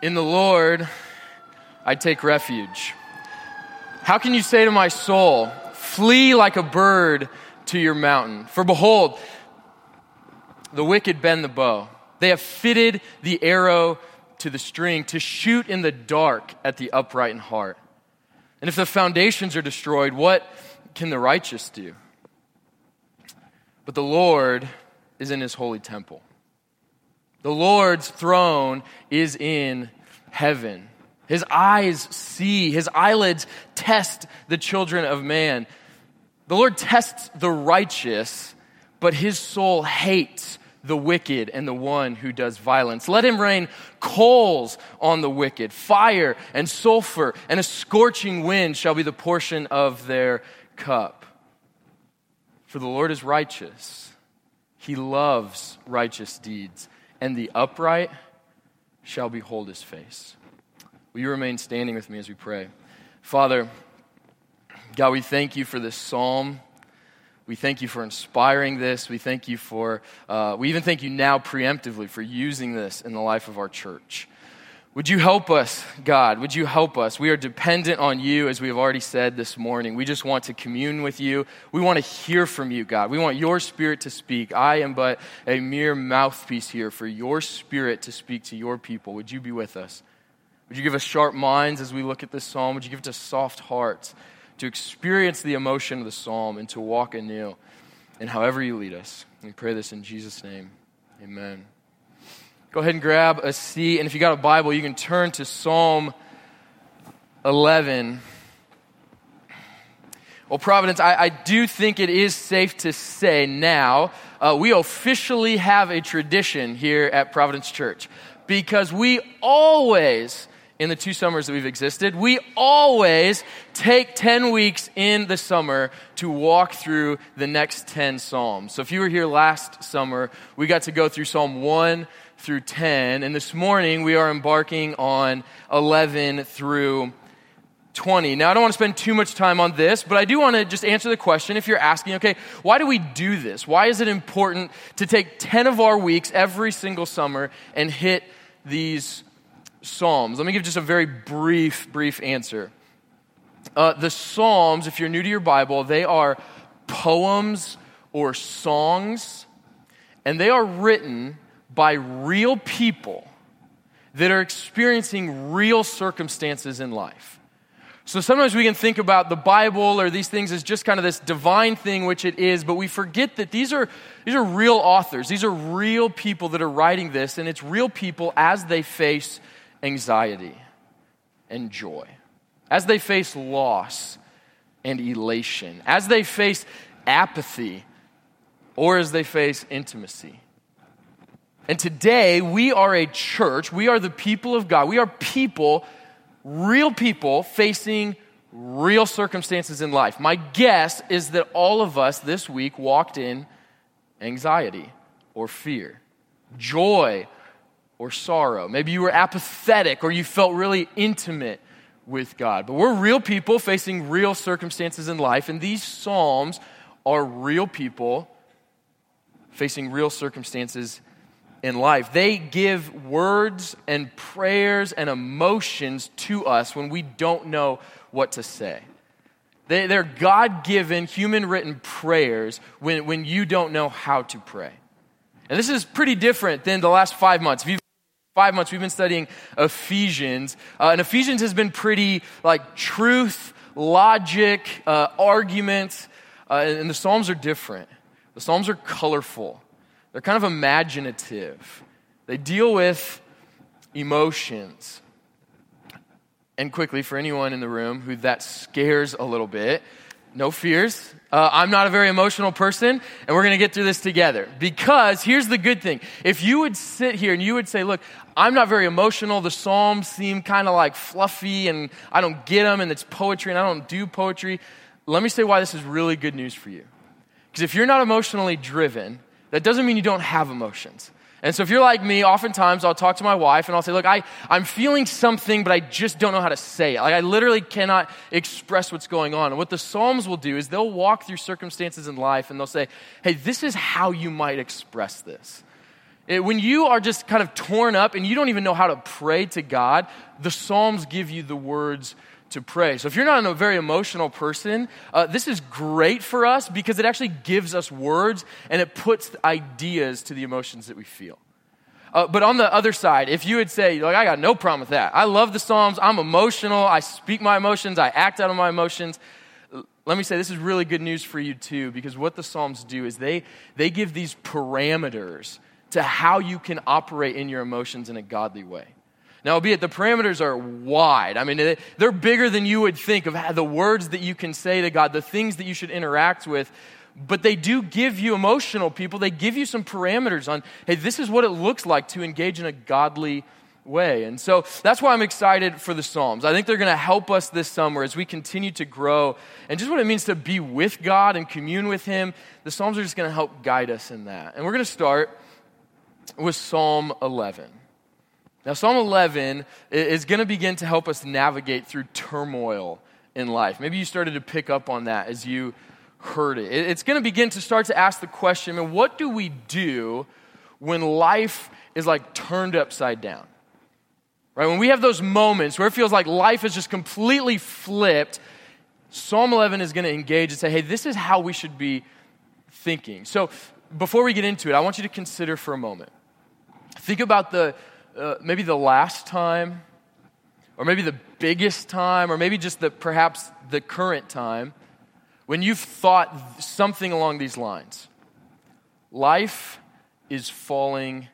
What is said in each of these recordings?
In the Lord, I take refuge. How can you say to my soul, Flee like a bird to your mountain? For behold, the wicked bend the bow. They have fitted the arrow to the string to shoot in the dark at the upright in heart. And if the foundations are destroyed, what can the righteous do? But the Lord is in his holy temple. The Lord's throne is in heaven. His eyes see, his eyelids test the children of man. The Lord tests the righteous, but his soul hates the wicked and the one who does violence. Let him rain coals on the wicked. Fire and sulfur and a scorching wind shall be the portion of their cup. For the Lord is righteous. He loves righteous deeds, and the upright shall behold his face. Will you remain standing with me as we pray? Father, God, we thank you for this psalm. We thank you for inspiring this. We thank you for, uh, we even thank you now preemptively for using this in the life of our church. Would you help us, God? Would you help us? We are dependent on you, as we have already said this morning. We just want to commune with you. We want to hear from you, God. We want your spirit to speak. I am but a mere mouthpiece here for your spirit to speak to your people. Would you be with us? Would you give us sharp minds as we look at this psalm? Would you give us soft hearts to experience the emotion of the psalm and to walk anew in however you lead us? We pray this in Jesus' name. Amen. Go ahead and grab a seat. And if you got a Bible, you can turn to Psalm 11. Well, Providence, I, I do think it is safe to say now uh, we officially have a tradition here at Providence Church because we always in the two summers that we've existed, we always take 10 weeks in the summer to walk through the next 10 Psalms. So if you were here last summer, we got to go through Psalm 1 through 10. And this morning we are embarking on 11 through 20. Now, I don't want to spend too much time on this, but I do want to just answer the question if you're asking, okay, why do we do this? Why is it important to take 10 of our weeks every single summer and hit these Psalms? Let me give just a very brief, brief answer. Uh, the Psalms, if you're new to your Bible, they are poems or songs, and they are written by real people that are experiencing real circumstances in life. So sometimes we can think about the Bible or these things as just kind of this divine thing, which it is, but we forget that these are, these are real authors. These are real people that are writing this, and it's real people as they face anxiety and joy, as they face loss and elation, as they face apathy, or as they face intimacy. And today, we are a church. We are the people of God. We are people, real people, facing real circumstances in life. My guess is that all of us this week walked in anxiety or fear, joy or sorrow. Maybe you were apathetic or you felt really intimate with God. But we're real people facing real circumstances in life, and these Psalms are real people facing real circumstances in life. They give words and prayers and emotions to us when we don't know what to say. They, are God given, human written prayers when, when you don't know how to pray. And this is pretty different than the last five months. If you've five months we've been studying ephesians uh, and ephesians has been pretty like truth logic uh, uh, and the psalms are different the psalms are colorful they're kind of imaginative. They deal with emotions. And quickly, for anyone in the room who that scares a little bit, no fears. Uh, I'm not a very emotional person, and we're going to get through this together. Because here's the good thing. If you would sit here and you would say, Look, I'm not very emotional. The Psalms seem kind of like fluffy, and I don't get them, and it's poetry, and I don't do poetry. Let me say why this is really good news for you. Because if you're not emotionally driven, that doesn't mean you don't have emotions. And so if you're like me, oftentimes I'll talk to my wife and I'll say, look, I, I'm feeling something, but I just don't know how to say it. Like I literally cannot express what's going on. And what the Psalms will do is they'll walk through circumstances in life and they'll say, hey, this is how you might express this. It, when you are just kind of torn up and you don't even know how to pray to God, the Psalms give you the words to pray. So if you're not a very emotional person, uh, this is great for us because it actually gives us words and it puts ideas to the emotions that we feel. Uh, but on the other side, if you would say, like, I got no problem with that. I love the Psalms. I'm emotional. I speak my emotions. I act out of my emotions. Let me say, this is really good news for you too, because what the Psalms do is they, they give these parameters to how you can operate in your emotions in a godly way. Now, albeit the parameters are wide. I mean, they're bigger than you would think of the words that you can say to God, the things that you should interact with. But they do give you emotional people, they give you some parameters on, hey, this is what it looks like to engage in a godly way. And so that's why I'm excited for the Psalms. I think they're going to help us this summer as we continue to grow and just what it means to be with God and commune with Him. The Psalms are just going to help guide us in that. And we're going to start with Psalm 11. Now, Psalm 11 is going to begin to help us navigate through turmoil in life. Maybe you started to pick up on that as you heard it. It's going to begin to start to ask the question what do we do when life is like turned upside down? Right? When we have those moments where it feels like life is just completely flipped, Psalm 11 is going to engage and say, hey, this is how we should be thinking. So before we get into it, I want you to consider for a moment. Think about the uh, maybe the last time, or maybe the biggest time, or maybe just the perhaps the current time when you've thought something along these lines. Life is falling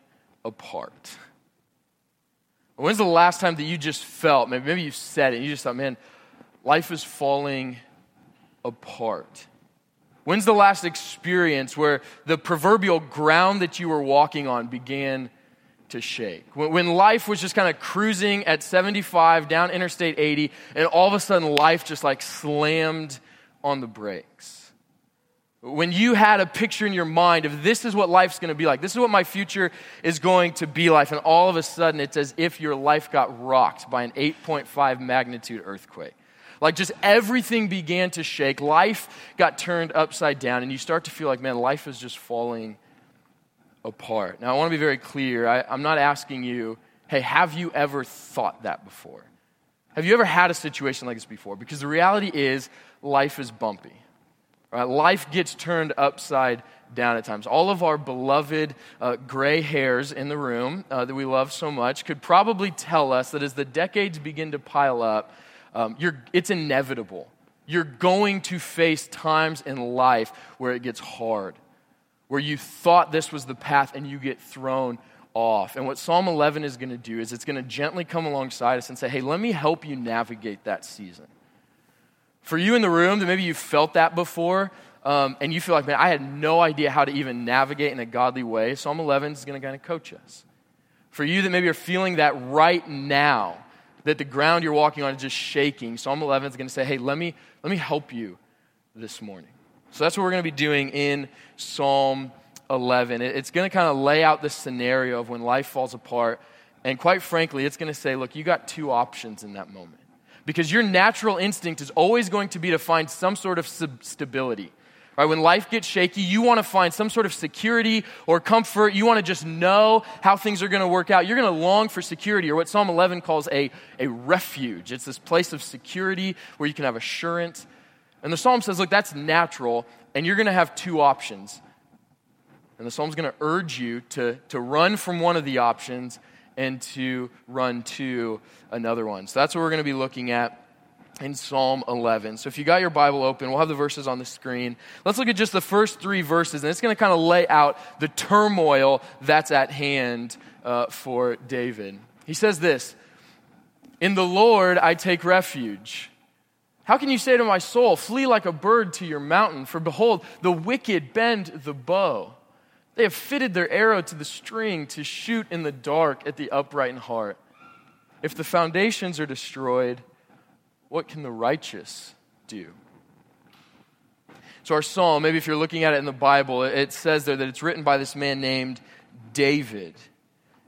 apart. When's the last time that you just felt, maybe, maybe you said it, you just thought, man, life is falling apart? When's the last experience where the proverbial ground that you were walking on began to shake? When life was just kind of cruising at 75 down Interstate 80, and all of a sudden life just like slammed on the brakes? when you had a picture in your mind of this is what life's going to be like, this is what my future is going to be like, and all of a sudden it's as if your life got rocked by an 8.5 magnitude earthquake. Like just everything began to shake, life got turned upside down, and you start to feel like, man, life is just falling apart. Now, I want to be very clear. I, I'm not asking you, hey, have you ever thought that before? Have you ever had a situation like this before? Because the reality is, life is bumpy. Right? Life gets turned upside down at times. All of our beloved uh, gray hairs in the room uh, that we love so much could probably tell us that as the decades begin to pile up, um, it's inevitable. You're going to face times in life where it gets hard, where you thought this was the path and you get thrown off. And what Psalm 11 is going to do is it's going to gently come alongside us and say, hey, let me help you navigate that season. For you in the room that maybe you've felt that before, um, and you feel like, man, I had no idea how to even navigate in a godly way, Psalm 11 is going to kind of coach us. For you that maybe are feeling that right now, that the ground you're walking on is just shaking, Psalm 11 is going to say, hey, let me, let me help you this morning. So that's what we're going to be doing in Psalm 11. It's going to kind of lay out the scenario of when life falls apart. And quite frankly, it's going to say, look, you got two options in that moment because your natural instinct is always going to be to find some sort of stability. Right? When life gets shaky, you want to find some sort of security or comfort. You want to just know how things are going to work out. You're going to long for security, or what Psalm 11 calls a, a refuge. It's this place of security where you can have assurance. And the psalm says, look, that's natural, and you're going to have two options. And the psalm's going to urge you to, to run from one of the options and to run to another one. So that's what we're going to be looking at in Psalm 11. So if you got your Bible open, we'll have the verses on the screen. Let's look at just the first three verses, and it's going to kind of lay out the turmoil that's at hand uh, for David. He says this In the Lord I take refuge. How can you say to my soul, Flee like a bird to your mountain? For behold, the wicked bend the bow. They have fitted their arrow to the string to shoot in the dark at the upright in heart. If the foundations are destroyed, what can the righteous do? So, our psalm, maybe if you're looking at it in the Bible, it says there that it's written by this man named David.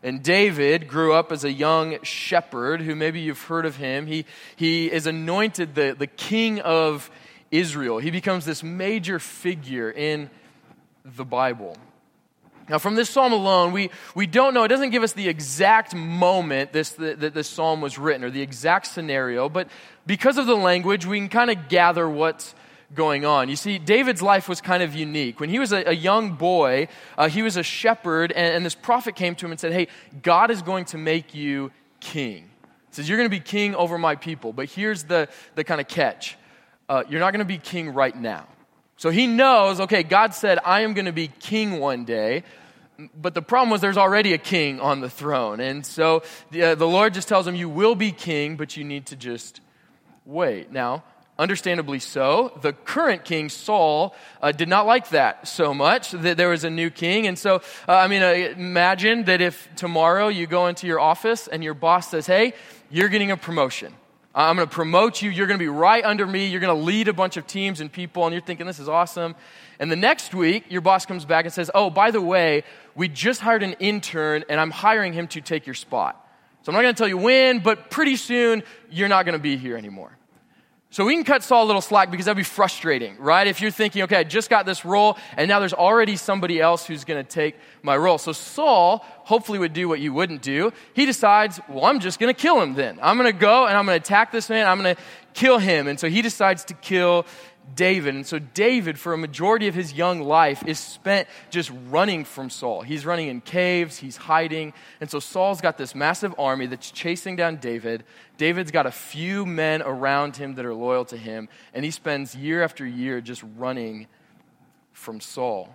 And David grew up as a young shepherd, who maybe you've heard of him. He, he is anointed the, the king of Israel. He becomes this major figure in the Bible. Now, from this psalm alone, we, we don't know, it doesn't give us the exact moment this, that this psalm was written or the exact scenario, but because of the language, we can kind of gather what's going on. You see, David's life was kind of unique. When he was a, a young boy, uh, he was a shepherd, and, and, this prophet came to him and said, Hey, God is going to make you king. He says, You're going to be king over my people. But here's the, the kind of catch uh, you're not going to be king right now. So he knows, okay, God said, I am going to be king one day. But the problem was there's already a king on the throne. And so the, uh, the Lord just tells him, You will be king, but you need to just wait. Now, understandably so. The current king, Saul, uh, did not like that so much that there was a new king. And so, uh, I mean, uh, imagine that if tomorrow you go into your office and your boss says, Hey, you're getting a promotion. I'm going to promote you. You're going to be right under me. You're going to lead a bunch of teams and people, and you're thinking, this is awesome. And the next week, your boss comes back and says, oh, by the way, we just hired an intern, and I'm hiring him to take your spot. So I'm not going to tell you when, but pretty soon, you're not going to be here anymore. So we can cut Saul a little slack because that'd be frustrating, right? If you're thinking, okay, I just got this role and now there's already somebody else who's going to take my role. So Saul hopefully would do what you wouldn't do. He decides, well, I'm just going to kill him then. I'm going to go and I'm going to attack this man. I'm going to kill him. And so he decides to kill David. And so David, for a majority of his young life, is spent just running from Saul. He's running in caves, he's hiding. And so Saul's got this massive army that's chasing down David. David's got a few men around him that are loyal to him. And he spends year after year just running from Saul.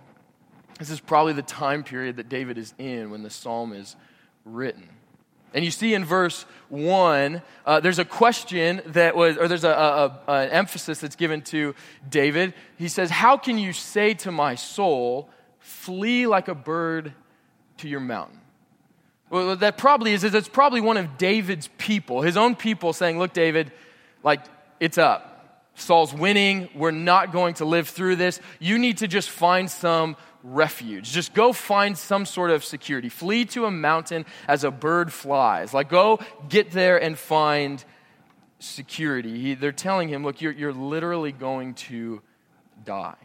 This is probably the time period that David is in when the psalm is written. And you see in verse 1, uh, there's a question that was, or there's a, a, a, an emphasis that's given to David. He says, How can you say to my soul, flee like a bird to your mountain? Well, that probably is, is it's probably one of David's people, his own people saying, Look, David, like, it's up. Saul's winning. We're not going to live through this. You need to just find some refuge. Just go find some sort of security. Flee to a mountain as a bird flies. Like, go get there and find security. He, they're telling him, look, you're, you're literally going to die.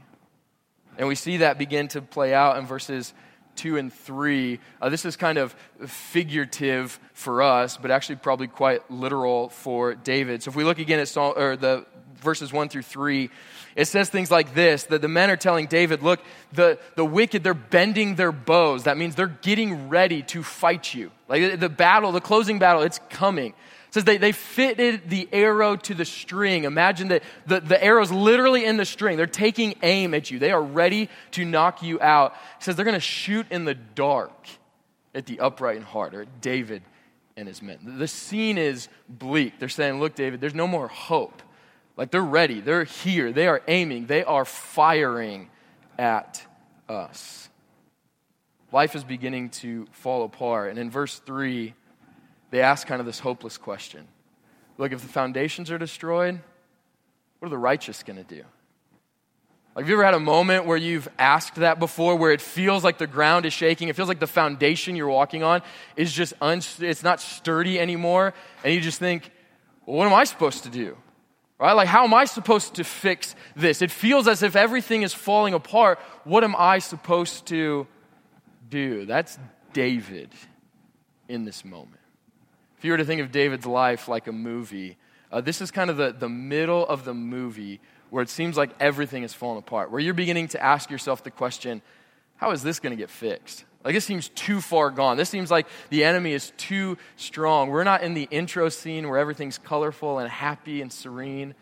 And we see that begin to play out in verses 2 and 3. Uh, this is kind of figurative for us, but actually probably quite literal for David. So if we look again at Saul, or the verses 1 through 3, it says things like this that the men are telling David, look, the, the wicked, they're bending their bows. That means they're getting ready to fight you. Like the battle, the closing battle, it's coming. It says they, they fitted the arrow to the string. Imagine that the, the arrow's literally in the string. They're taking aim at you. They are ready to knock you out. It says they're going to shoot in the dark at the upright in heart, or David and his men. The scene is bleak. They're saying, look, David, there's no more hope. Like they're ready, they're here, they are aiming, they are firing at us. Life is beginning to fall apart. And in verse 3, they ask kind of this hopeless question Look, if the foundations are destroyed, what are the righteous going to do? Like, have you ever had a moment where you've asked that before, where it feels like the ground is shaking? It feels like the foundation you're walking on is just, un- it's not sturdy anymore. And you just think, well, what am I supposed to do? Right? Like, how am I supposed to fix this? It feels as if everything is falling apart. What am I supposed to do? That's David in this moment. If you were to think of David's life like a movie, uh, this is kind of the, the middle of the movie where it seems like everything is falling apart, where you're beginning to ask yourself the question how is this going to get fixed? Like, this seems too far gone. This seems like the enemy is too strong. We're not in the intro scene where everything's colorful and happy and serene.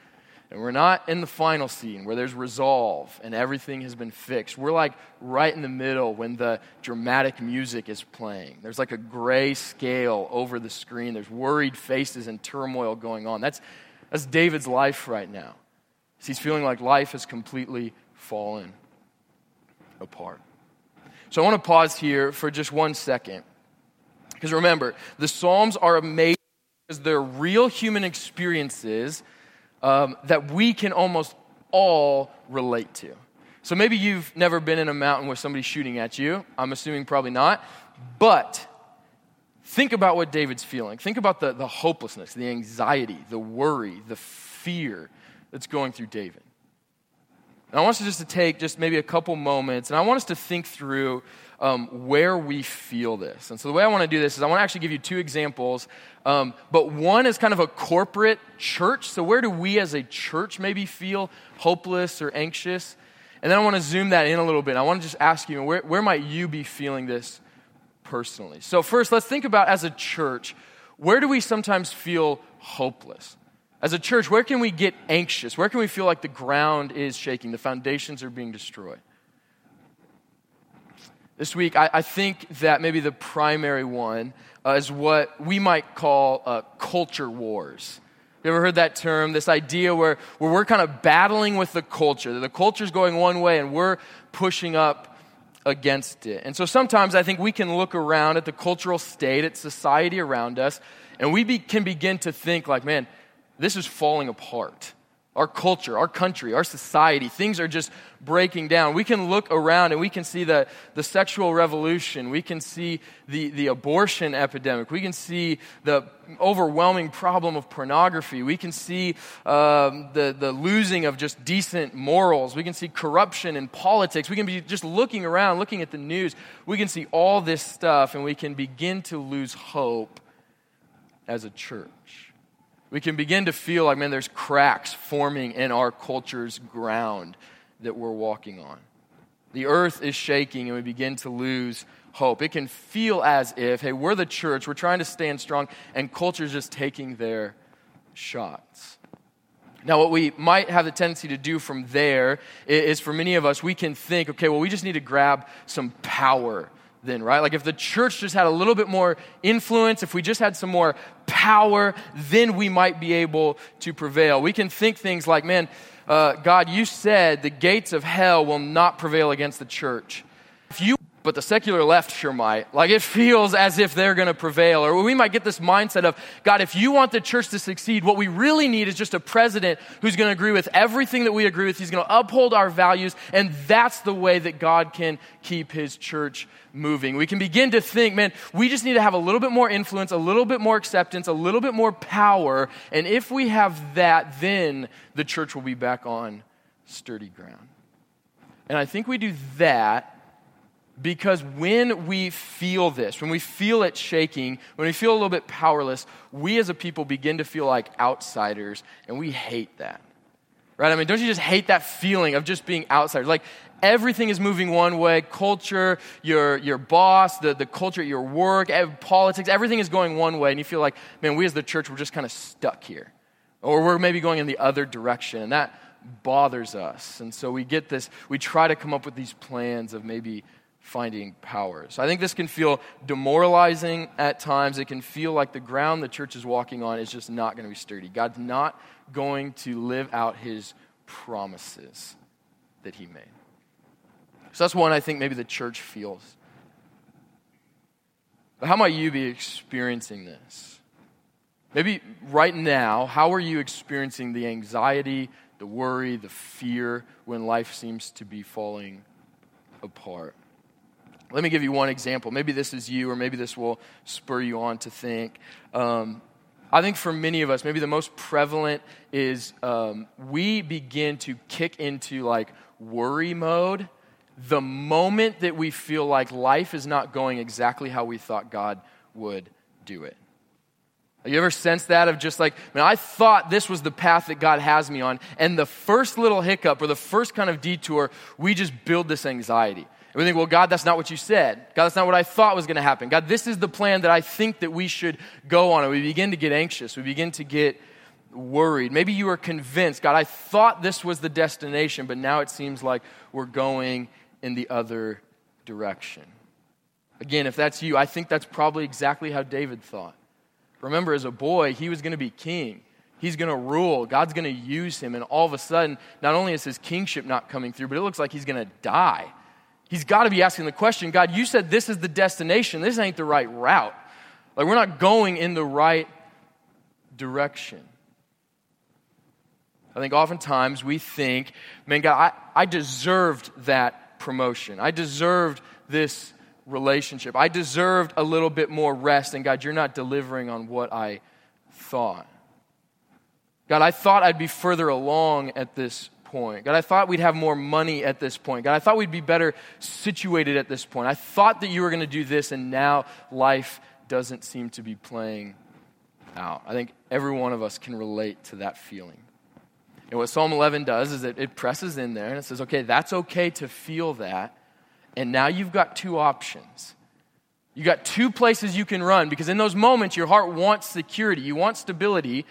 And we're not in the final scene where there's resolve and everything has been fixed. We're like right in the middle when the dramatic music is playing. There's like a gray scale over the screen. There's worried faces and turmoil going on. That's, that's David's life right now. He's feeling like life has completely fallen apart. So I want to pause here for just one second. Because remember, the Psalms are amazing because they're real human experiences um, that we can almost all relate to. So maybe you've never been in a mountain where somebody's shooting at you. I'm assuming probably not. But think about what David's feeling. Think about the, the hopelessness, the anxiety, the worry, the fear that's going through David. And I want us just to take just maybe a couple moments, and I want us to think through um, where we feel this. And so the way I want to do this is I want to actually give you two examples. Um, but one is kind of a corporate church. So where do we as a church maybe feel hopeless or anxious? And then I want to zoom that in a little bit. I want to just ask you, where, where might you be feeling this personally? So first, let's think about as a church, where do we sometimes feel hopeless? As a church, where can we get anxious? Where can we feel like the ground is shaking, the foundations are being destroyed? This week, I, I think that maybe the primary one uh, is what we might call uh, culture wars. You ever heard that term? This idea where, where we're kind of battling with the culture, the culture's going one way and we're pushing up against it. And so sometimes I think we can look around at the cultural state, at society around us, and we be, can begin to think, like, man, this is falling apart. Our culture, our country, our society, things are just breaking down. We can look around and we can see the, the sexual revolution. We can see the, the abortion epidemic. We can see the overwhelming problem of pornography. We can see um, the, the losing of just decent morals. We can see corruption in politics. We can be just looking around, looking at the news. We can see all this stuff and we can begin to lose hope as a church we can begin to feel like, man, there's cracks forming in our culture's ground that we're walking on. The earth is shaking and we begin to lose hope. It can feel as if, hey, we're the church, we're trying to stand strong, and culture's just taking their shots. Now, what we might have the tendency to do from there is for many of us, we can think, okay, well, we just need to grab some power then, right? Like if the church just had a little bit more influence, if we just had some more power, then we might be able to prevail. We can think things like, man, uh, God, you said the gates of hell will not prevail against the church. If you but the secular left sure might. Like it feels as if they're going to prevail. Or we might get this mindset of, God, if you want the church to succeed, what we really need is just a president who's going to agree with everything that we agree with. He's going to uphold our values, and that's the way that God can keep his church moving. We can begin to think, man, we just need to have a little bit more influence, a little bit more acceptance, a little bit more power. And if we have that, then the church will be back on sturdy ground. And I think we do that because when we feel this, when we feel it shaking, when we feel a little bit powerless, we as a people begin to feel like outsiders, and we hate that. Right? I mean, don't you just hate that feeling of just being outsiders? Like, everything is moving one way culture, your, your boss, the, the culture at your work, politics, everything is going one way, and you feel like, man, we as the church, we're just kind of stuck here. Or we're maybe going in the other direction, and that bothers us. And so we get this, we try to come up with these plans of maybe finding power. So I think this can feel demoralizing at times. It can feel like the ground the church is walking on is just not going to be sturdy. God's not going to live out his promises that he made. So that's one I think maybe the church feels. But how might you be experiencing this? Maybe right now, how are you experiencing the anxiety, the worry, the fear when life seems to be falling apart? Let me give you one example. Maybe this is you, or maybe this will spur you on to think. Um, I think for many of us, maybe the most prevalent is um, we begin to kick into like worry mode the moment that we feel like life is not going exactly how we thought God would do it. Have you ever sensed that of just like, man, I thought this was the path that God has me on, and the first little hiccup or the first kind of detour, we just build this anxiety. And we think, well, God, that's not what you said. God, that's not what I thought was going to happen. God, this is the plan that I think that we should go on. And we begin to get anxious. We begin to get worried. Maybe you are convinced, God, I thought this was the destination, but now it seems like we're going in the other direction. Again, if that's you, I think that's probably exactly how David thought. Remember, as a boy, he was going to be king. He's going to rule. God's going to use him. And all of a sudden, not only is his kingship not coming through, but it looks like he's going to die. He's got to be asking the question God, you said this is the destination. This ain't the right route. Like, we're not going in the right direction. I think oftentimes we think, man, God, I, I deserved that promotion. I deserved this relationship. I deserved a little bit more rest, and God, you're not delivering on what I thought. God, I thought I'd be further along at this point. God, I thought we'd have more money at this point. God, I thought we'd be better situated at this point. I thought that you were going to do this, and now life doesn't seem to be playing out. I think every one of us can relate to that feeling. And what Psalm 11 does is it, it presses in there and it says, okay, that's okay to feel that. And now you've got two options. You got two places you can run because in those moments your heart wants security, you want stability.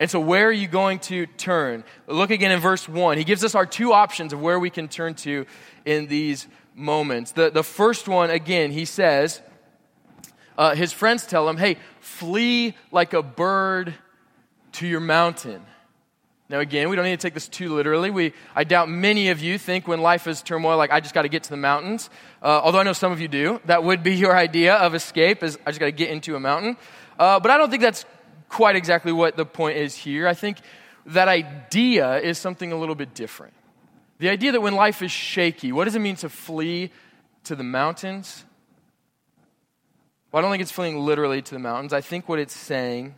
And so where are you going to turn? Look again in verse 1. He gives us our two options of where we can turn to in these moments. The, the first one, again, he says, uh, his friends tell him, hey, flee like a bird to your mountain. Now, again, we don't need to take this too literally. We, I doubt many of you think when life is turmoil, like, I just got to get to the mountains. Uh, although I know some of you do. That would be your idea of escape, is I just got to get into a mountain. Uh, but I don't think that's quite exactly what the point is here. I think that idea is something a little bit different. The idea that when life is shaky, what does it mean to flee to the mountains? Well, I don't think it's fleeing literally to the mountains. I think what it's saying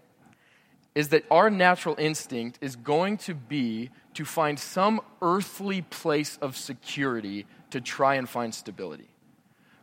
is that our natural instinct is going to be to find some earthly place of security to try and find stability.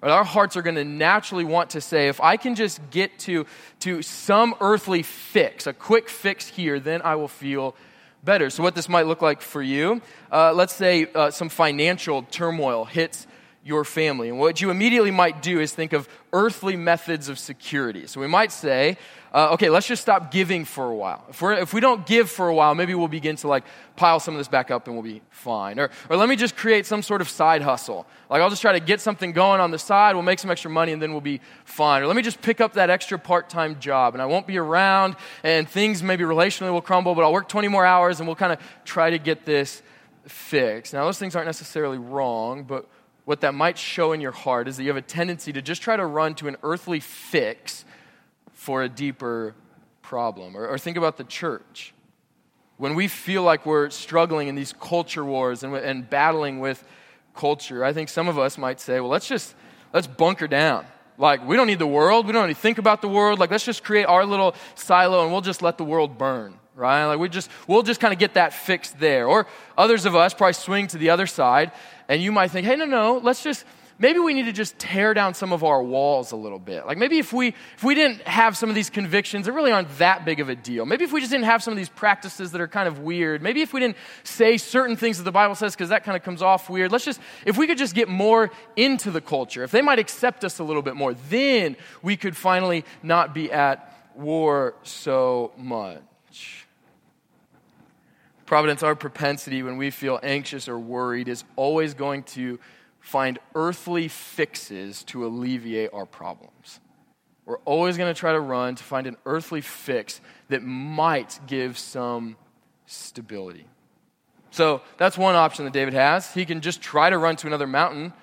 Our hearts are going to naturally want to say, if I can just get to, to some earthly fix, a quick fix here, then I will feel better. So, what this might look like for you, uh, let's say uh, some financial turmoil hits your family. And what you immediately might do is think of earthly methods of security. So we might say, uh, okay, let's just stop giving for a while. If, we're, if we don't give for a while, maybe we'll begin to like pile some of this back up and we'll be fine. Or, or let me just create some sort of side hustle. Like I'll just try to get something going on the side, we'll make some extra money and then we'll be fine. Or let me just pick up that extra part-time job and I won't be around and things maybe relationally will crumble, but I'll work 20 more hours and we'll kind of try to get this fixed. Now those things aren't necessarily wrong, but what that might show in your heart is that you have a tendency to just try to run to an earthly fix for a deeper problem. Or, or think about the church. When we feel like we're struggling in these culture wars and, and battling with culture, I think some of us might say, well, let's just, let's bunker down. Like, we don't need the world. We don't need to think about the world. Like, let's just create our little silo and we'll just let the world burn, right? Like, we just, we'll just kind of get that fixed there. Or others of us probably swing to the other side and you might think, hey, no, no, let's just, maybe we need to just tear down some of our walls a little bit. Like maybe if we if we didn't have some of these convictions that really aren't that big of a deal. Maybe if we just didn't have some of these practices that are kind of weird. Maybe if we didn't say certain things that the Bible says because that kind of comes off weird. Let's just if we could just get more into the culture. If they might accept us a little bit more, then we could finally not be at war so much. Providence, our propensity when we feel anxious or worried is always going to find earthly fixes to alleviate our problems. We're always going to try to run to find an earthly fix that might give some stability. So that's one option that David has. He can just try to run to another mountain.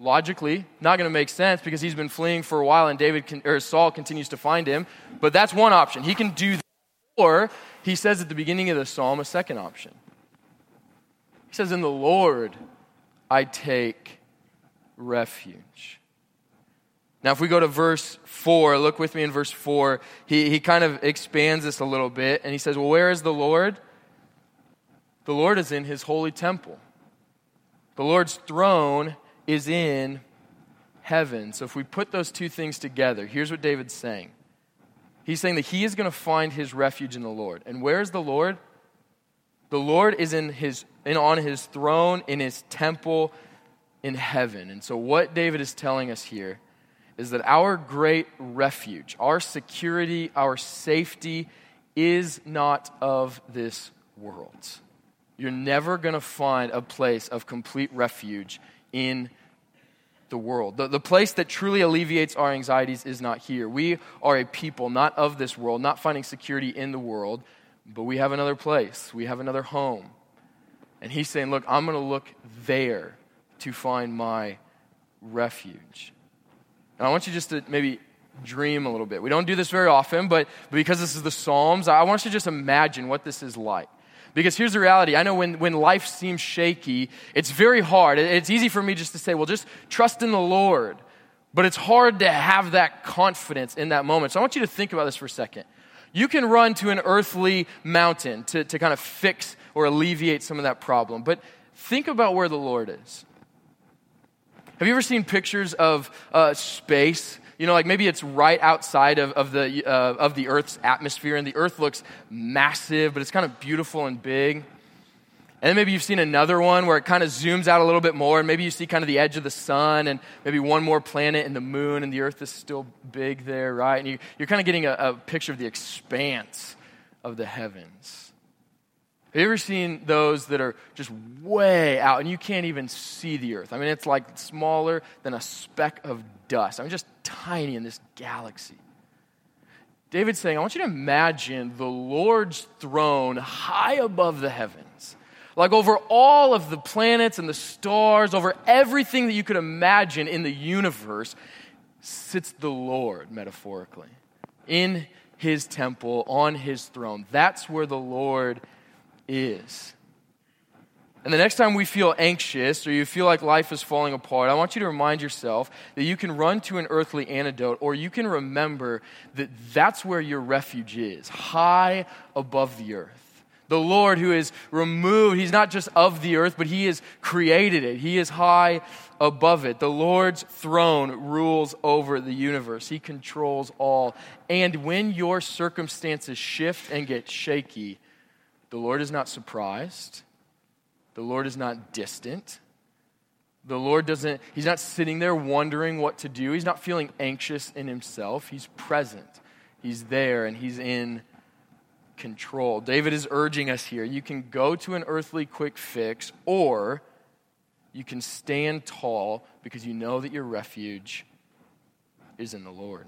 Logically, not going to make sense because he's been fleeing for a while and David can, or Saul continues to find him. But that's one option. He can do. Or he says at the beginning of the psalm a second option. He says, In the Lord I take refuge. Now, if we go to verse 4, look with me in verse 4, he, he kind of expands this a little bit and he says, Well, where is the Lord? The Lord is in his holy temple. The Lord's throne is in heaven. So if we put those two things together, here's what David's saying He's saying that he is going to find his refuge in the Lord. And where is the Lord? The Lord is in his, in, on his throne, in his temple in heaven. And so, what David is telling us here is that our great refuge, our security, our safety is not of this world. You're never going to find a place of complete refuge in the world. The, the place that truly alleviates our anxieties is not here. We are a people not of this world, not finding security in the world, but we have another place. We have another home. And he's saying, Look, I'm going to look there to find my refuge. And I want you just to maybe dream a little bit. We don't do this very often, but because this is the Psalms, I want you to just imagine what this is like. Because here's the reality. I know when, when life seems shaky, it's very hard. It's easy for me just to say, well, just trust in the Lord. But it's hard to have that confidence in that moment. So I want you to think about this for a second. You can run to an earthly mountain to, to kind of fix or alleviate some of that problem. But think about where the Lord is. Have you ever seen pictures of uh, space? You know, like maybe it's right outside of, of, the, uh, of the Earth's atmosphere, and the Earth looks massive, but it's kind of beautiful and big. And then maybe you've seen another one where it kind of zooms out a little bit more, and maybe you see kind of the edge of the sun, and maybe one more planet and the moon, and the earth is still big there, right? And you, are kind of getting a, a picture of the expanse of the heavens. Have you ever seen those that are just way out and you can't even see the earth? I mean, it's like smaller than a speck of dust. I mean, just tiny in this galaxy. David's saying, I want you to imagine the Lord's throne high above the heavens like over all of the planets and the stars, over everything that you could imagine in the universe, sits the Lord, metaphorically, in his temple, on his throne. That's where the Lord is. And the next time we feel anxious or you feel like life is falling apart, I want you to remind yourself that you can run to an earthly antidote or you can remember that that's where your refuge is, high above the earth. The Lord who is removed, He's not just of the earth, but He has created it. He is high above it. The Lord's throne rules over the universe, He controls all. And when your circumstances shift and get shaky, the Lord is not surprised, the Lord is not distant. The Lord doesn't, He's not sitting there wondering what to do. He's not feeling anxious in Himself. He's present. He's there and He's in control. David is urging us here you can go to an earthly quick fix, or you can stand tall because you know that your refuge is in the Lord.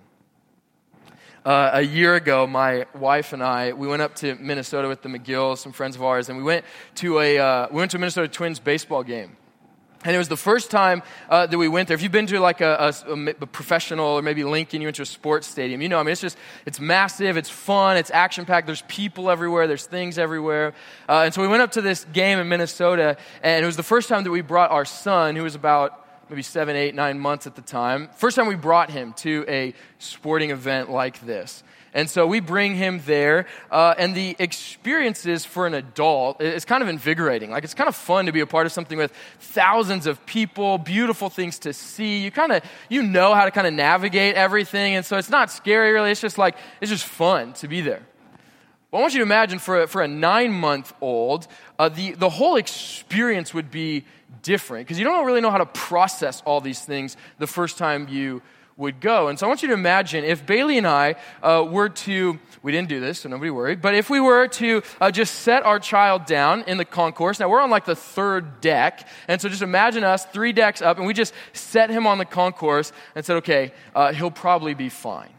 Uh, a year ago, my wife and I we went up to Minnesota with the McGills, some friends of ours, and we went to a uh, we went to a Minnesota Twins baseball game. And it was the first time uh, that we went there. If you've been to like a, a, a, professional or maybe Lincoln, you went to a sports stadium, you know, I mean, it's just, it's massive, it's fun, it's action packed, there's people everywhere, there's things everywhere. Uh, and so we went up to this game in Minnesota, and it was the first time that we brought our son, who was about maybe seven, eight, nine months at the time, first time we brought him to a sporting event like this. And so we bring him there, uh, and the experiences for an adult is kind of invigorating. Like it's kind of fun to be a part of something with thousands of people, beautiful things to see. You kind of you know how to kind of navigate everything, and so it's not scary really. It's just like it's just fun to be there. Well, I want you to imagine for a, for a nine month old, uh, the, the whole experience would be different because you don't really know how to process all these things the first time you would go. And so I want you to imagine if Bailey and I uh, were to, we didn't do this, so nobody worried, but if we were to uh, just set our child down in the concourse, now we're on like the third deck, and so just imagine us three decks up, and we just set him on the concourse and said, okay, uh, he'll probably be fine.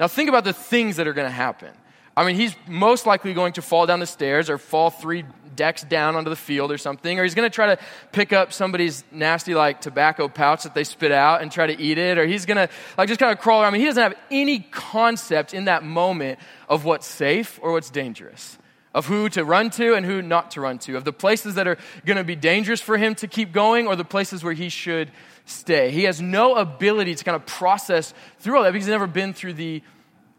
Now think about the things that are going to happen. I mean, he's most likely going to fall down the stairs or fall three decks down onto the field or something, or he's going to try to pick up somebody's nasty, like, tobacco pouch that they spit out and try to eat it, or he's going to, like, just kind of crawl around. I mean, he doesn't have any concept in that moment of what's safe or what's dangerous, of who to run to and who not to run to, of the places that are going to be dangerous for him to keep going or the places where he should stay. He has no ability to kind of process through all that because he's never been through the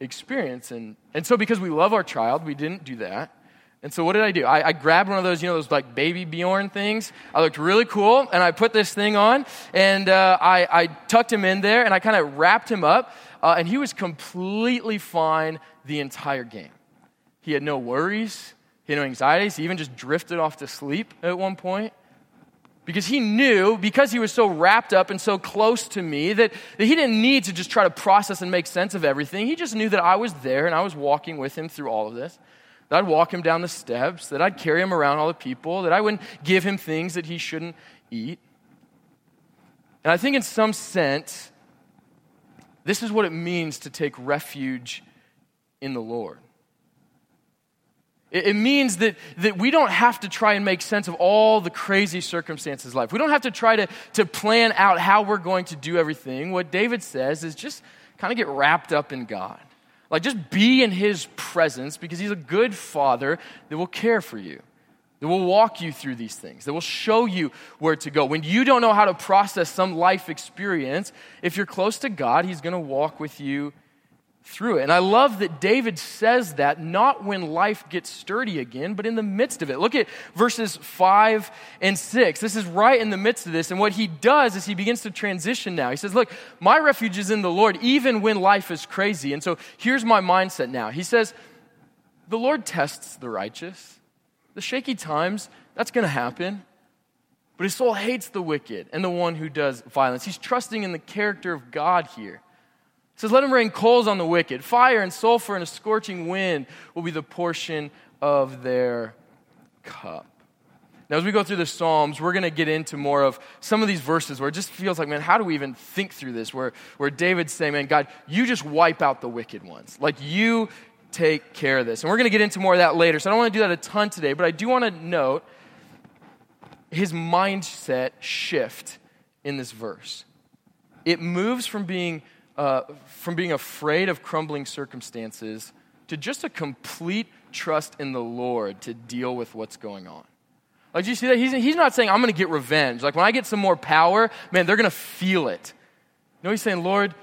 experience. And, and so, because we love our child, we didn't do that. And so what did I do? I, I, grabbed one of those, you know, those like baby Bjorn things. I looked really cool, and I put this thing on, and uh, I, I, tucked him in there, and I kind of wrapped him up, uh, and he was completely fine the entire game. He had no worries, he had no anxieties. He even just drifted off to sleep at one point. Because he knew, because he was so wrapped up and so close to me, that, that he didn't need to just try to process and make sense of everything. He just knew that I was there and I was walking with him through all of this that I'd walk him down the steps, that I'd carry him around all the people, that I wouldn't give him things that he shouldn't eat. And I think, in some sense, this is what it means to take refuge in the Lord. It, means that, that we don't have to try and make sense of all the crazy circumstances of life. We don't have to try to, to plan out how we're going to do everything. What David says is just kind of get wrapped up in God. Like, just be in his presence because he's a good father that will care for you, that will walk you through these things, that will show you where to go. When you don't know how to process some life experience, if you're close to God, he's going to walk with you through it. And I love that David says that not when life gets sturdy again, but in the midst of it. Look at verses 5 and 6. This is right in the midst of this. And what he does is he begins to transition now. He says, Look, my refuge is in the Lord, even when life is crazy. And so here's my mindset now. He says, The Lord tests the righteous. The shaky times, that's going to happen. But his soul hates the wicked and the one who does violence. He's trusting in the character of God here. He says, Let him rain coals on the wicked. Fire and sulfur and a scorching wind will be the portion of their cup. Now, as we go through the Psalms, we're going to get into more of some of these verses where it just feels like, man, how do we even think through this? Where, where David's saying, man, God, you just wipe out the wicked ones. Like, you take care of this. And we're going to get into more of that later. So I don't want to do that a ton today, but I do want to note his mindset shift in this verse. It moves from being uh, from being afraid of crumbling circumstances to just a complete trust in the Lord to deal with what's going on. Like, do you see that? He's, he's not saying, I'm going to get revenge. Like, when I get some more power, man, they're going to feel it. No, he's saying, Lord,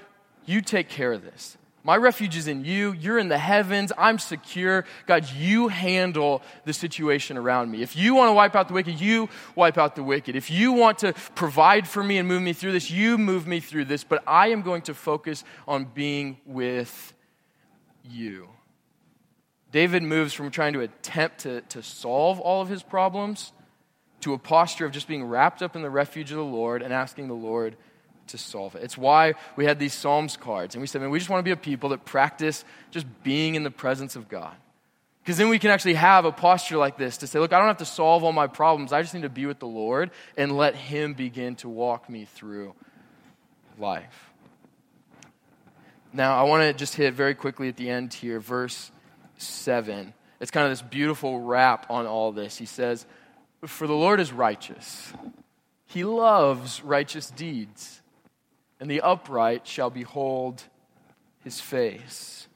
you take care of this. My refuge is in you. You're in the heavens. I'm secure. God, you handle the situation around me. If you want to wipe out the wicked, you wipe out the wicked. If you want to provide for me and move me through this, you move me through this. But I am going to focus on being with you. David moves from trying to attempt to, to solve all of his problems to a posture of just being wrapped up in the refuge of the Lord and asking the Lord to solve it. It's why we had these Psalms cards. And we said, man, we just want to be a people that practice just being in the presence of God. Because then we can actually have a posture like this to say, look, I don't have to solve all my problems. I just need to be with the Lord and let Him begin to walk me through life. Now, I want to just hit very quickly at the end here, verse 7. It's kind of this beautiful wrap on all this. He says, For the Lord is righteous, He loves righteous deeds and the upright shall behold his face.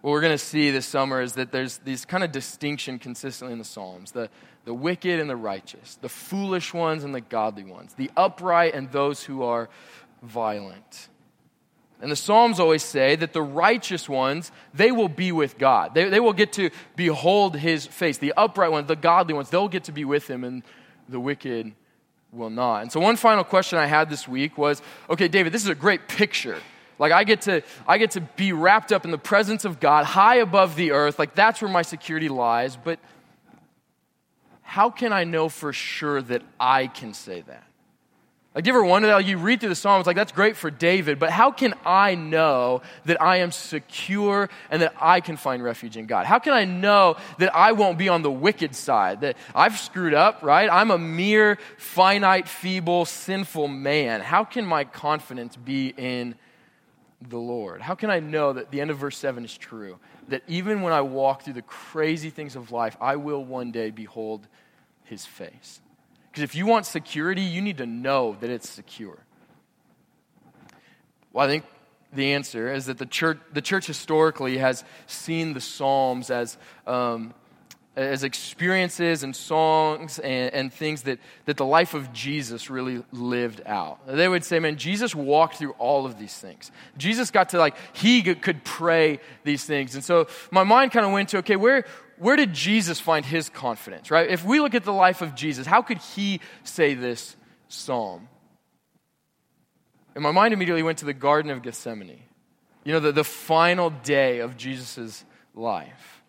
What we're going to see this summer is that there's these kind of distinction consistently in the Psalms the, the wicked and the righteous, the foolish ones and the godly ones, the upright and those who are violent. And the Psalms always say that the righteous ones, they will be with God. They, they will get to behold his face. The upright ones, the godly ones, they'll get to be with him, and the wicked will not. And so one final question I had this week was, okay, David, this is a great picture. Like I get to I get to be wrapped up in the presence of God, high above the earth. Like that's where my security lies, but how can I know for sure that I can say that? Like, you ever wonder? Like, you read through the Psalms, like, that's great for David, but how can I know that I am secure and that I can find refuge in God? How can I know that I won't be on the wicked side? That I've screwed up, right? I'm a mere, finite, feeble, sinful man. How can my confidence be in the Lord? How can I know that the end of verse 7 is true? That even when I walk through the crazy things of life, I will one day behold his face. Because if you want security, you need to know that it's secure. Well, I think the answer is that the church, the church historically has seen the Psalms as, um, as experiences and songs and, and, things that, that the life of Jesus really lived out. They would say, man, Jesus walked through all of these things. Jesus got to, like, he could pray these things. And so my mind kind of went to, okay, where, where did Jesus find his confidence, right? If we look at the life of Jesus, how could he say this psalm? And my mind immediately went to the Garden of Gethsemane. You know, the, the final day of Jesus' life.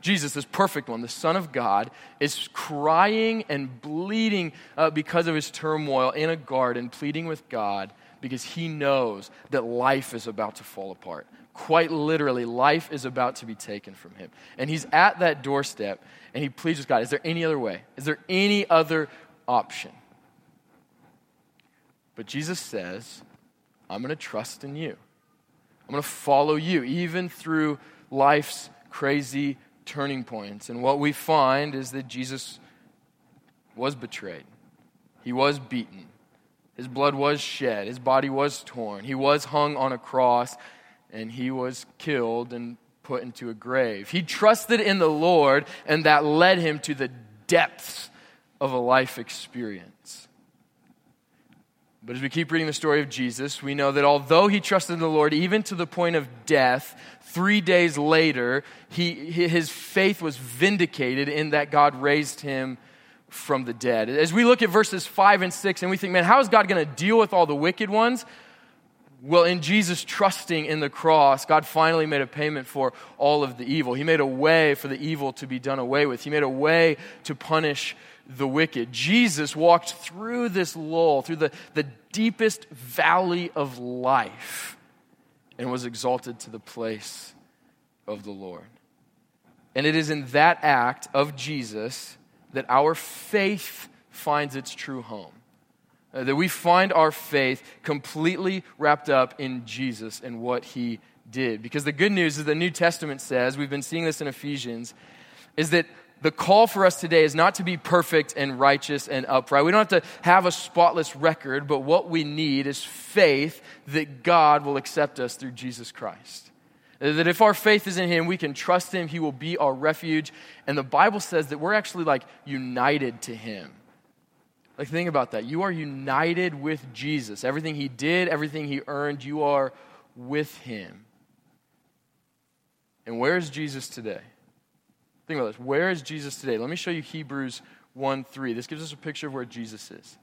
Jesus, this perfect one, the Son of God, is crying and bleeding uh, because of his turmoil in a garden, pleading with God because he knows that life is about to fall apart quite literally, life is about to be taken from him. And he's at that doorstep and he pleads with God, Is there any other way? Is there any other option? But Jesus says, I'm going to trust in you. I'm going to follow you, even through life's crazy turning points. And what we find is that Jesus was betrayed, he was beaten, his blood was shed, his body was torn, he was hung on a cross and he was killed and put into a grave. He trusted in the Lord, and that led him to the depths of a life experience. But as we keep reading the story of Jesus, we know that although he trusted in the Lord, even to the point of death, three days later, he, his faith was vindicated in that God raised him from the dead. As we look at verses 5 and 6, and we think, man, how is God going to deal with all the wicked ones? Well, in Jesus trusting in the cross, God finally made a payment for all of the evil. He made a way for the evil to be done away with. He made a way to punish the wicked. Jesus walked through this lull, through the, the deepest valley of life, and was exalted to the place of the Lord. And it is in that act of Jesus that our faith finds its true home. Uh, that we find our faith completely wrapped up in Jesus and what he did. Because the good news is the New Testament says, we've been seeing this in Ephesians, is that the call for us today is not to be perfect and righteous and upright. We don't have to have a spotless record, but what we need is faith that God will accept us through Jesus Christ. That if our faith is in Him, we can trust Him, He will be our refuge. And the Bible says that we're actually like united to Him. Like, think about that. You are united with Jesus. Everything He did, everything He earned, you are with Him. And where is Jesus today? Think about this. Where is Jesus today? Let me show you Hebrews 1 3. This gives us a picture of where Jesus is.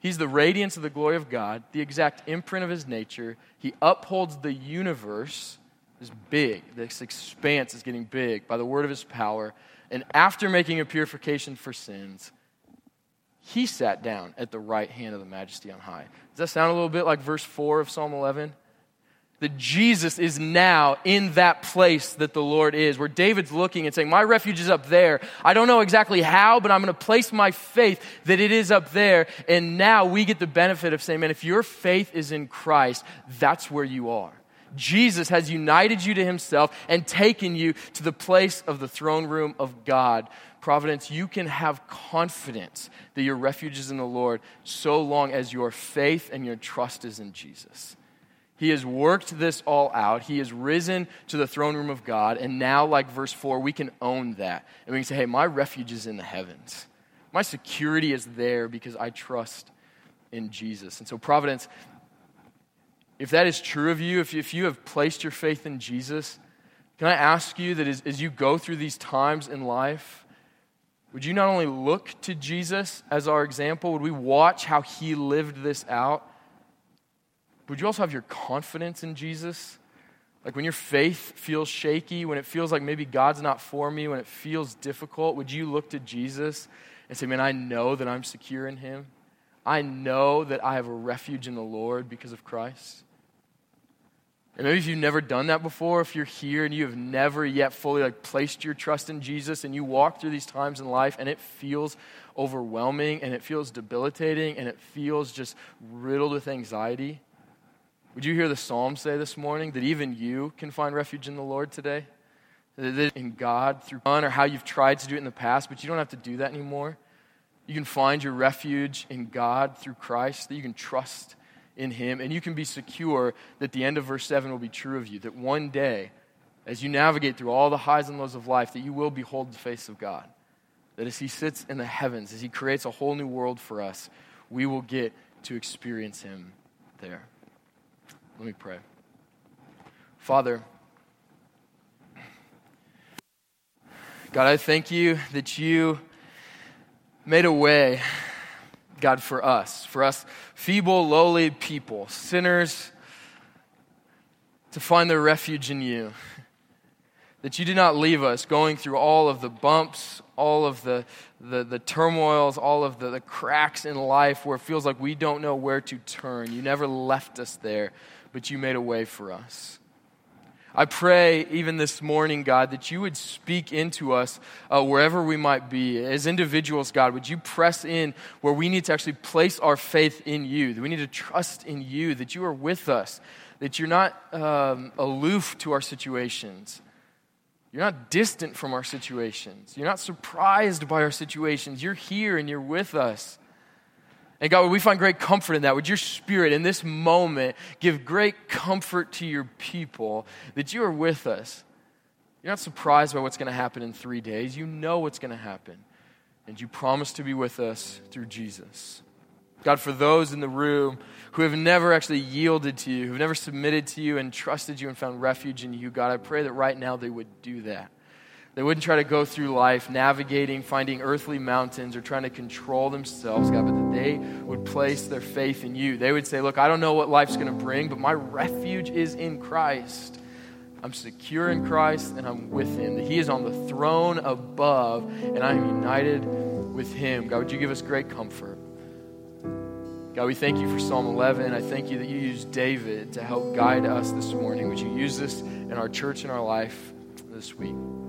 He's the radiance of the glory of God, the exact imprint of his nature. He upholds the universe, is big. This expanse is getting big by the word of his power. And after making a purification for sins, he sat down at the right hand of the majesty on high. Does that sound a little bit like verse 4 of Psalm 11? that Jesus is now in that place that the Lord is, where David's looking and saying, My refuge is up there. I don't know exactly how, but I'm going to place my faith that it is up there. And now we get the benefit of saying, Man, if your faith is in Christ, that's where you are. Jesus has united you to himself and taken you to the place of the throne room of God. Providence, you can have confidence that your refuge is in the Lord so long as your faith and your trust is in Jesus. He has worked this all out. He has risen to the throne room of God. And now, like verse 4, we can own that. And we can say, hey, my refuge is in the heavens. My security is there because I trust in Jesus. And so, Providence, if that is true of you, if you, if you have placed your faith in Jesus, can I ask you that as, as you go through these times in life, would you not only look to Jesus as our example, would we watch how he lived this out? would you also have your confidence in Jesus? Like when your faith feels shaky, when it feels like maybe God's not for me, when it feels difficult, would you look to Jesus and say, Man, I know that I'm secure in Him? I know that I have a refuge in the Lord because of Christ? And maybe if you've never done that before, if you're here and you have never yet fully like placed your trust in Jesus and you walk through these times in life and it feels overwhelming and it feels debilitating and it feels just riddled with anxiety, would you hear the psalm say this morning that even you can find refuge in the Lord today? That in God through fun or how you've tried to do it in the past, but you don't have to do that anymore. You can find your refuge in God through Christ, that you can trust in Him, and you can be secure that the end of verse 7 will be true of you. That one day, as you navigate through all the highs and lows of life, that you will behold the face of God. That as He sits in the heavens, as He creates a whole new world for us, we will get to experience Him there. Let me pray. Father, God, I thank you that you made a way, God, for us, for us feeble, lowly people, sinners, to find their refuge in you. That you did not leave us going through all of the bumps, all of the, the, the turmoils, all of the, the cracks in life where it feels like we don't know where to turn. You never left us there but you made a way for us. I pray even this morning, God, that you would speak into us uh, wherever we might be. As individuals, God, would you press in where we need to actually place our faith in you, that we need to trust in you, that you are with us, that you're not um, aloof to our situations. You're not distant from our situations. You're not surprised by our situations. You're here and you're with us. And God, we find great comfort in that. Would your spirit in this moment give great comfort to your people that you are with us? You're not surprised by what's going to happen in three days. You know what's going to happen. And you promise to be with us through Jesus. God, for those in the room who have never actually yielded to you, who've never submitted to you and trusted you and found refuge in you, God, I pray that right now they would do that. They wouldn't try to go through life navigating, finding earthly mountains, or trying to control themselves, God, but that they would place their faith in you. They would say, Look, I don't know what life's going to bring, but my refuge is in Christ. I'm secure in Christ and I'm with Him. That He is on the throne above and I am united with Him. God, would you give us great comfort? God, we thank you for Psalm 11. I thank you that you used David to help guide us this morning. Would you use this in our church and our life this week?